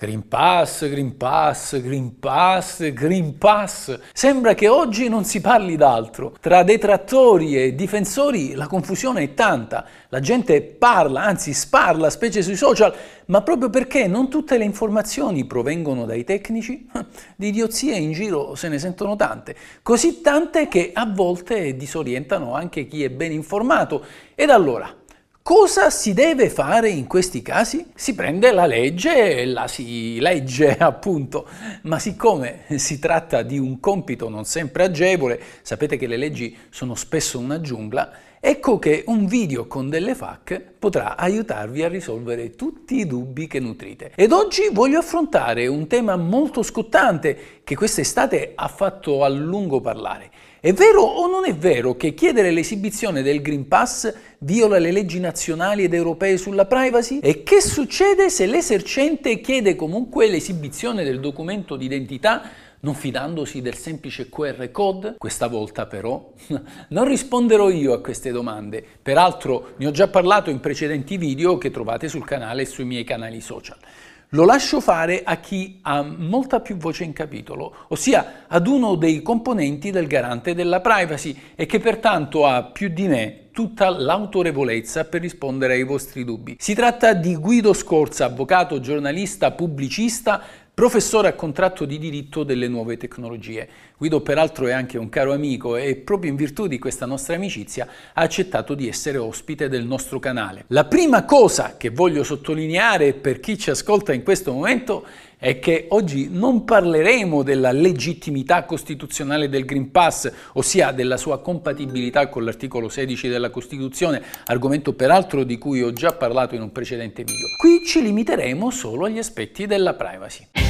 Green Pass, Green Pass, Green Pass, Green Pass. Sembra che oggi non si parli d'altro. Tra detrattori e difensori la confusione è tanta. La gente parla, anzi sparla, specie sui social, ma proprio perché non tutte le informazioni provengono dai tecnici, di idiozie in giro se ne sentono tante. Così tante che a volte disorientano anche chi è ben informato. Ed allora, Cosa si deve fare in questi casi? Si prende la legge e la si legge appunto, ma siccome si tratta di un compito non sempre agevole, sapete che le leggi sono spesso una giungla, ecco che un video con delle FAC potrà aiutarvi a risolvere tutti i dubbi che nutrite. Ed oggi voglio affrontare un tema molto scottante che quest'estate ha fatto a lungo parlare è vero o non è vero che chiedere l'esibizione del Green Pass viola le leggi nazionali ed europee sulla privacy? E che succede se l'esercente chiede comunque l'esibizione del documento d'identità non fidandosi del semplice QR code? Questa volta però non risponderò io a queste domande, peraltro ne ho già parlato in precedenti video che trovate sul canale e sui miei canali social. Lo lascio fare a chi ha molta più voce in capitolo, ossia ad uno dei componenti del garante della privacy e che pertanto ha più di me tutta l'autorevolezza per rispondere ai vostri dubbi. Si tratta di Guido Scorza, avvocato, giornalista, pubblicista, professore a contratto di diritto delle nuove tecnologie. Guido peraltro è anche un caro amico e proprio in virtù di questa nostra amicizia ha accettato di essere ospite del nostro canale. La prima cosa che voglio sottolineare per chi ci ascolta in questo momento è che oggi non parleremo della legittimità costituzionale del Green Pass, ossia della sua compatibilità con l'articolo 16 della Costituzione, argomento peraltro di cui ho già parlato in un precedente video. Qui ci limiteremo solo agli aspetti della privacy.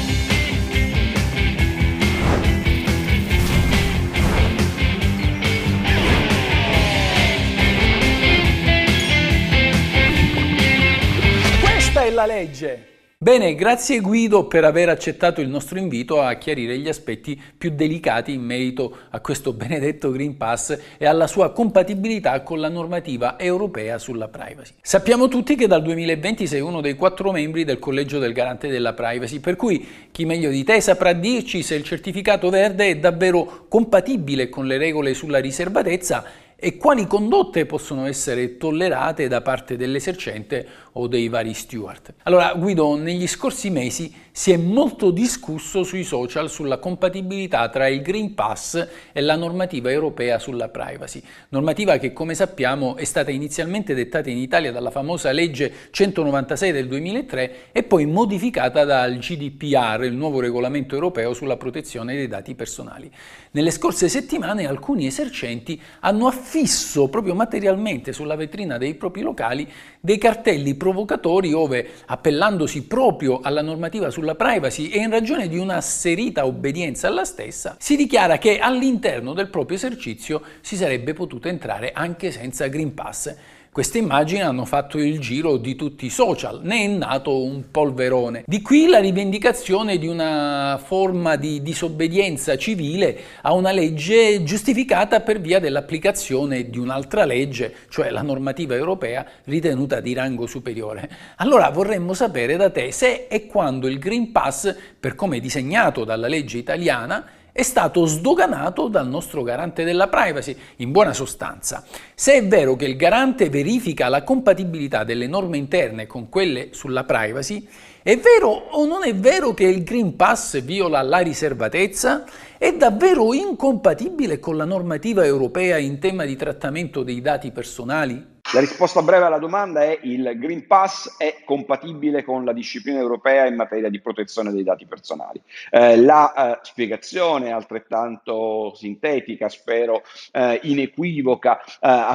Questa è la legge. Bene, grazie Guido per aver accettato il nostro invito a chiarire gli aspetti più delicati in merito a questo benedetto Green Pass e alla sua compatibilità con la normativa europea sulla privacy. Sappiamo tutti che dal 2020 sei uno dei quattro membri del Collegio del Garante della Privacy, per cui chi meglio di te saprà dirci se il certificato verde è davvero compatibile con le regole sulla riservatezza e quali condotte possono essere tollerate da parte dell'esercente o dei vari steward. Allora, Guido, negli scorsi mesi si è molto discusso sui social sulla compatibilità tra il Green Pass e la normativa europea sulla privacy, normativa che come sappiamo è stata inizialmente dettata in Italia dalla famosa legge 196 del 2003 e poi modificata dal GDPR, il nuovo regolamento europeo sulla protezione dei dati personali. Nelle scorse settimane alcuni esercenti hanno affermato fisso proprio materialmente sulla vetrina dei propri locali dei cartelli provocatori ove, appellandosi proprio alla normativa sulla privacy e in ragione di una asserita obbedienza alla stessa, si dichiara che all'interno del proprio esercizio si sarebbe potuto entrare anche senza Green Pass queste immagini hanno fatto il giro di tutti i social, ne è nato un polverone. Di qui la rivendicazione di una forma di disobbedienza civile a una legge giustificata per via dell'applicazione di un'altra legge, cioè la normativa europea ritenuta di rango superiore. Allora vorremmo sapere da te se e quando il Green Pass, per come disegnato dalla legge italiana, è stato sdoganato dal nostro garante della privacy. In buona sostanza, se è vero che il garante verifica la compatibilità delle norme interne con quelle sulla privacy, è vero o non è vero che il Green Pass viola la riservatezza? È davvero incompatibile con la normativa europea in tema di trattamento dei dati personali? La risposta breve alla domanda è il Green Pass è compatibile con la disciplina europea in materia di protezione dei dati personali. Eh, la eh, spiegazione altrettanto sintetica, spero eh, inequivoca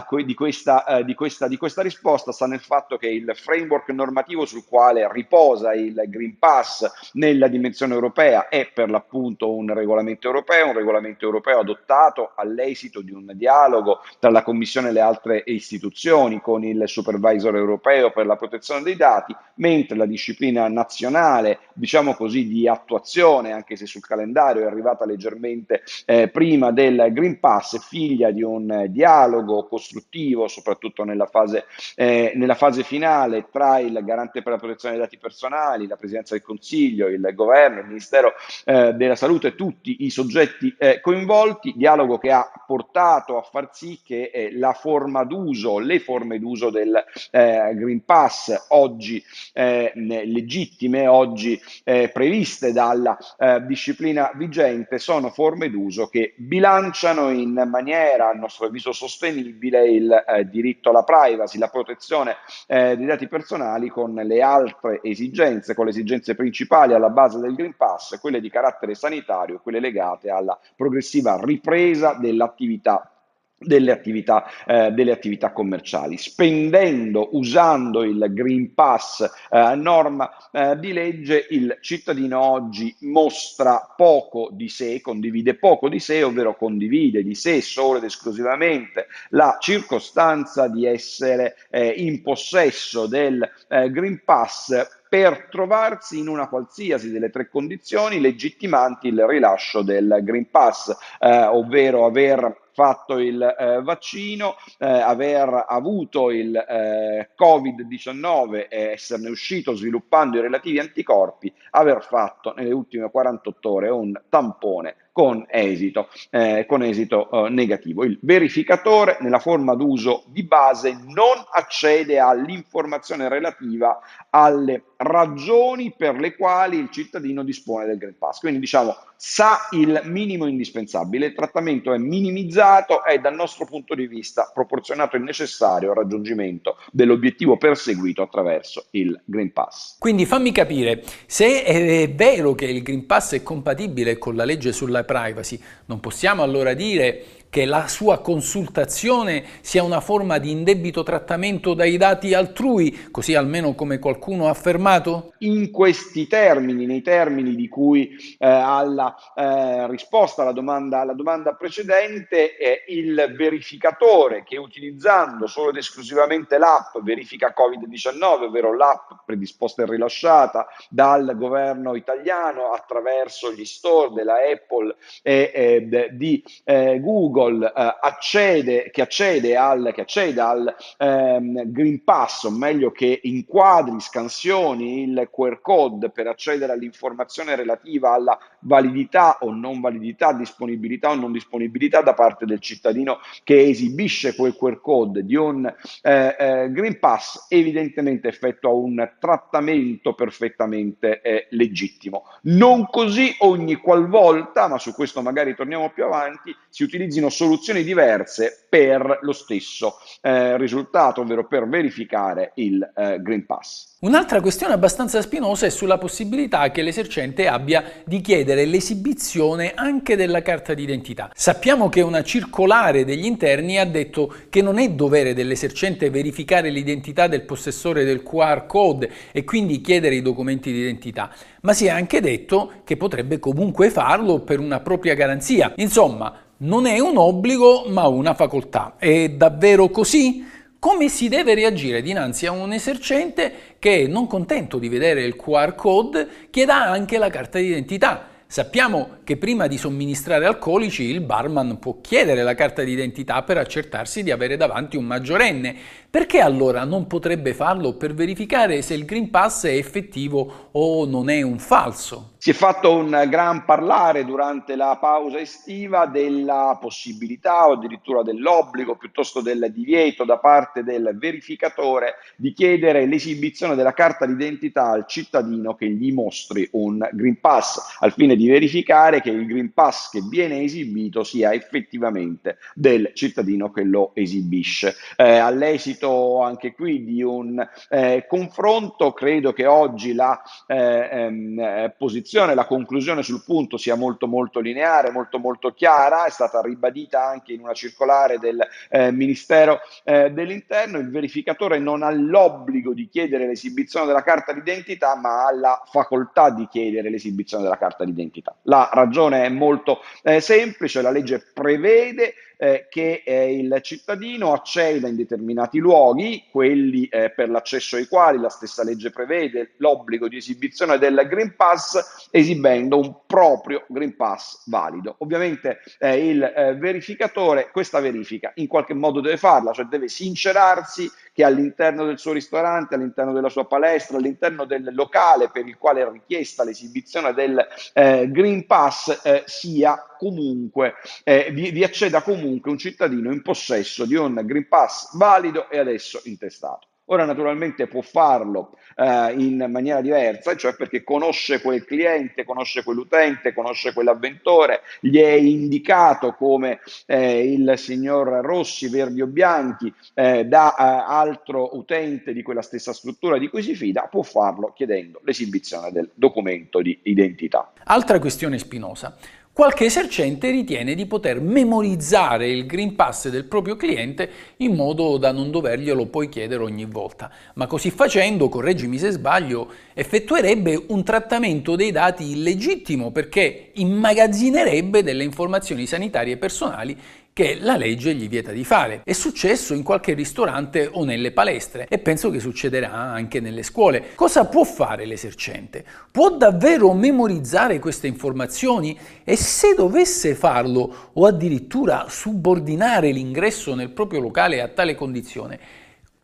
que- di, questa, eh, di, questa, di questa risposta sta nel fatto che il framework normativo sul quale riposa il Green Pass nella dimensione europea è per l'appunto un regolamento europeo, un regolamento europeo adottato all'esito di un dialogo tra la Commissione e le altre istituzioni relazioni con il supervisor europeo per la protezione dei dati, mentre la disciplina nazionale, diciamo così, di attuazione, anche se sul calendario è arrivata leggermente eh, prima del Green Pass, figlia di un dialogo costruttivo, soprattutto nella fase, eh, nella fase finale, tra il garante per la protezione dei dati personali, la Presidenza del Consiglio, il governo, il Ministero eh, della Salute tutti i soggetti eh, coinvolti, dialogo che ha portato a far sì che eh, la forma d'uso, le forme d'uso del eh, Green Pass oggi eh, legittime, oggi eh, previste dalla disciplina vigente, sono forme d'uso che bilanciano in maniera, a nostro avviso, sostenibile il diritto alla privacy, la protezione dei dati personali con le altre esigenze, con le esigenze principali alla base del Green Pass, quelle di carattere sanitario e quelle legate alla progressiva ripresa dell'attività delle attività, eh, delle attività, commerciali, spendendo, usando il Green Pass eh, norma eh, di legge, il cittadino oggi mostra poco di sé, condivide poco di sé, ovvero condivide di sé solo ed esclusivamente la circostanza di essere eh, in possesso del eh, Green Pass per trovarsi in una qualsiasi delle tre condizioni legittimanti il rilascio del Green Pass, eh, ovvero aver fatto il eh, vaccino, eh, aver avuto il eh, Covid-19 e esserne uscito sviluppando i relativi anticorpi, aver fatto nelle ultime 48 ore un tampone con esito, eh, con esito eh, negativo. Il verificatore nella forma d'uso di base non accede all'informazione relativa alle ragioni per le quali il cittadino dispone del Green Pass. Quindi diciamo sa il minimo indispensabile, il trattamento è minimizzato e dal nostro punto di vista proporzionato e necessario al raggiungimento dell'obiettivo perseguito attraverso il Green Pass. Quindi fammi capire, se è vero che il Green Pass è compatibile con la legge sulla privacy. Non possiamo allora dire che la sua consultazione sia una forma di indebito trattamento dai dati altrui, così almeno come qualcuno ha affermato? In questi termini, nei termini di cui eh, alla eh, risposta alla domanda, alla domanda precedente, eh, il verificatore che utilizzando solo ed esclusivamente l'app verifica Covid-19, ovvero l'app predisposta e rilasciata dal governo italiano attraverso gli store della Apple e di eh, Google, Google eh, accede, che accede al, che accede al ehm, Green Pass, o meglio che inquadri, scansioni il QR code per accedere all'informazione relativa alla validità o non validità, disponibilità o non disponibilità da parte del cittadino che esibisce quel QR code di un eh, eh, Green Pass, evidentemente effettua un trattamento perfettamente eh, legittimo. Non così ogni qualvolta, ma su questo magari torniamo più avanti, si utilizzino soluzioni diverse per lo stesso eh, risultato, ovvero per verificare il eh, Green Pass. Un'altra questione abbastanza spinosa è sulla possibilità che l'esercente abbia di chiedere l'esibizione anche della carta d'identità. Sappiamo che una circolare degli interni ha detto che non è dovere dell'esercente verificare l'identità del possessore del QR code e quindi chiedere i documenti di identità, ma si è anche detto che potrebbe comunque farlo per una propria garanzia. Insomma, non è un obbligo ma una facoltà. È davvero così? Come si deve reagire dinanzi a un esercente che, non contento di vedere il QR code, chieda anche la carta d'identità? Sappiamo che prima di somministrare alcolici il barman può chiedere la carta d'identità per accertarsi di avere davanti un maggiorenne. Perché allora non potrebbe farlo per verificare se il Green Pass è effettivo o non è un falso? Si è fatto un gran parlare durante la pausa estiva della possibilità o addirittura dell'obbligo, piuttosto del divieto da parte del verificatore di chiedere l'esibizione della carta d'identità al cittadino che gli mostri un Green Pass al fine di verificare che il Green Pass che viene esibito sia effettivamente del cittadino che lo esibisce. Eh, all'esito anche qui di un eh, confronto, credo che oggi la eh, ehm, posizione, la conclusione sul punto sia molto molto lineare, molto molto chiara, è stata ribadita anche in una circolare del eh, Ministero eh, dell'Interno, il verificatore non ha l'obbligo di chiedere l'esibizione della carta d'identità, ma ha la facoltà di chiedere l'esibizione della carta d'identità. La ragione è molto eh, semplice, la legge prevede eh, che eh, il cittadino acceda in determinati luoghi, quelli eh, per l'accesso ai quali la stessa legge prevede l'obbligo di esibizione del Green Pass, esibendo un proprio Green Pass valido. Ovviamente eh, il eh, verificatore questa verifica in qualche modo deve farla, cioè deve sincerarsi che all'interno del suo ristorante, all'interno della sua palestra, all'interno del locale per il quale è richiesta l'esibizione del eh, Green Pass sia comunque, eh, vi, vi acceda comunque un cittadino in possesso di un Green Pass valido e adesso intestato. Ora naturalmente può farlo eh, in maniera diversa, cioè perché conosce quel cliente, conosce quell'utente, conosce quell'avventore, gli è indicato come eh, il signor Rossi, Verdi o Bianchi, eh, da eh, altro utente di quella stessa struttura di cui si fida, può farlo chiedendo l'esibizione del documento di identità. Altra questione spinosa. Qualche esercente ritiene di poter memorizzare il Green Pass del proprio cliente in modo da non doverglielo poi chiedere ogni volta, ma così facendo, correggimi se sbaglio, effettuerebbe un trattamento dei dati illegittimo perché immagazzinerebbe delle informazioni sanitarie personali che la legge gli vieta di fare. È successo in qualche ristorante o nelle palestre e penso che succederà anche nelle scuole. Cosa può fare l'esercente? Può davvero memorizzare queste informazioni e se dovesse farlo o addirittura subordinare l'ingresso nel proprio locale a tale condizione,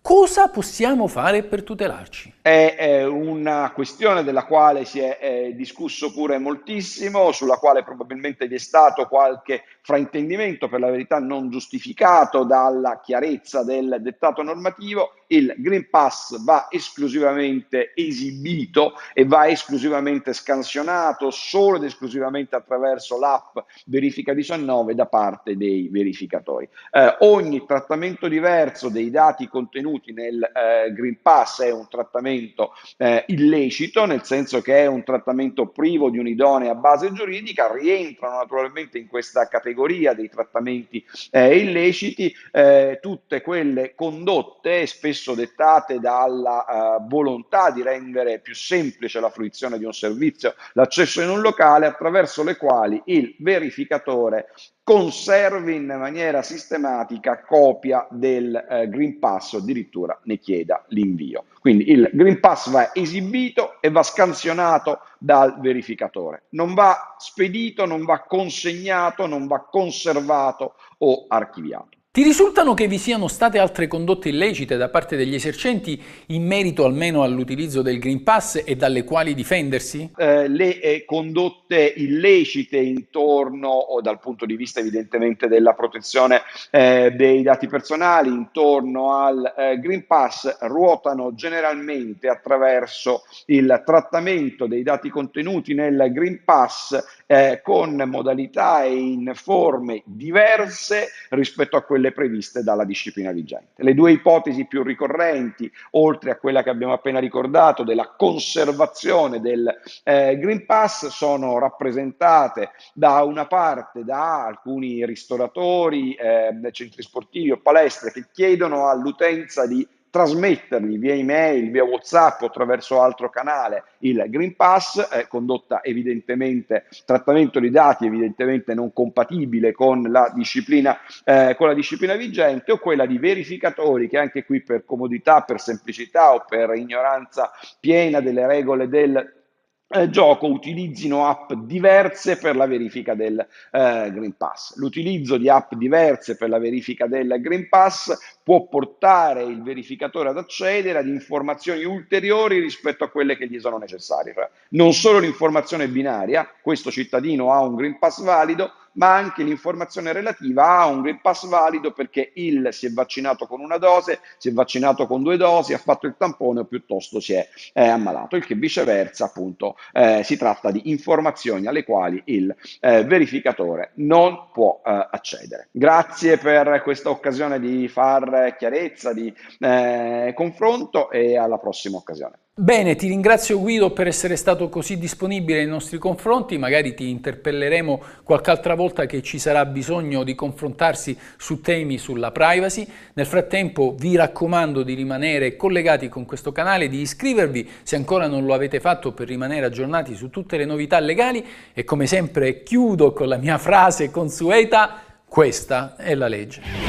Cosa possiamo fare per tutelarci? È, è una questione della quale si è, è, discusso pure moltissimo, sulla quale probabilmente vi è stato qualche fraintendimento, per la verità non giustificato dalla chiarezza del dettato normativo. Il Green Pass va esclusivamente esibito e va esclusivamente scansionato solo ed esclusivamente attraverso l'app Verifica 19 da parte dei verificatori. Eh, ogni trattamento diverso dei dati contenuti nel eh, Green Pass è un trattamento eh, illecito, nel senso che è un trattamento privo di un'idonea base giuridica, rientrano naturalmente in questa categoria dei trattamenti eh, illeciti eh, tutte quelle condotte spesso dettate dalla uh, volontà di rendere più semplice la fruizione di un servizio, l'accesso in un locale, attraverso le quali il verificatore conservi in maniera sistematica copia del eh, Green Pass o addirittura ne chieda l'invio. Quindi il Green Pass va esibito e va scansionato dal verificatore. Non va spedito, non va consegnato, non va conservato o archiviato. Ti risultano che vi siano state altre condotte illecite da parte degli esercenti in merito almeno all'utilizzo del Green Pass e dalle quali difendersi? Eh, le eh, condotte illecite intorno, o dal punto di vista evidentemente della protezione eh, dei dati personali, intorno al eh, Green Pass ruotano generalmente attraverso il trattamento dei dati contenuti nel Green Pass eh, con modalità e in forme diverse rispetto a quelle previste dalla disciplina vigente. Le due ipotesi più ricorrenti, oltre a quella che abbiamo appena ricordato della conservazione del eh, Green Pass, sono rappresentate da una parte da alcuni ristoratori, eh, centri sportivi o palestre che chiedono all'utenza di trasmettergli via email, via WhatsApp o attraverso altro canale il Green Pass, eh, condotta evidentemente, trattamento di dati evidentemente non compatibile con la disciplina, eh, con la disciplina vigente o quella di verificatori che anche qui per comodità, per semplicità o per ignoranza piena delle regole del eh, gioco utilizzino app diverse per la verifica del eh, Green Pass. L'utilizzo di app diverse per la verifica del Green Pass può portare il verificatore ad accedere ad informazioni ulteriori rispetto a quelle che gli sono necessarie. Cioè, non solo l'informazione binaria, questo cittadino ha un Green Pass valido, ma anche l'informazione relativa a un Green Pass valido perché il si è vaccinato con una dose, si è vaccinato con due dosi, ha fatto il tampone o piuttosto si è eh, ammalato, il che viceversa appunto eh, si tratta di informazioni alle quali il eh, verificatore non può eh, accedere. Grazie per questa occasione di far chiarezza, di eh, confronto e alla prossima occasione. Bene, ti ringrazio Guido per essere stato così disponibile nei nostri confronti, magari ti interpelleremo qualche altra volta che ci sarà bisogno di confrontarsi su temi sulla privacy. Nel frattempo vi raccomando di rimanere collegati con questo canale, di iscrivervi se ancora non lo avete fatto per rimanere aggiornati su tutte le novità legali e come sempre chiudo con la mia frase consueta Questa è la legge.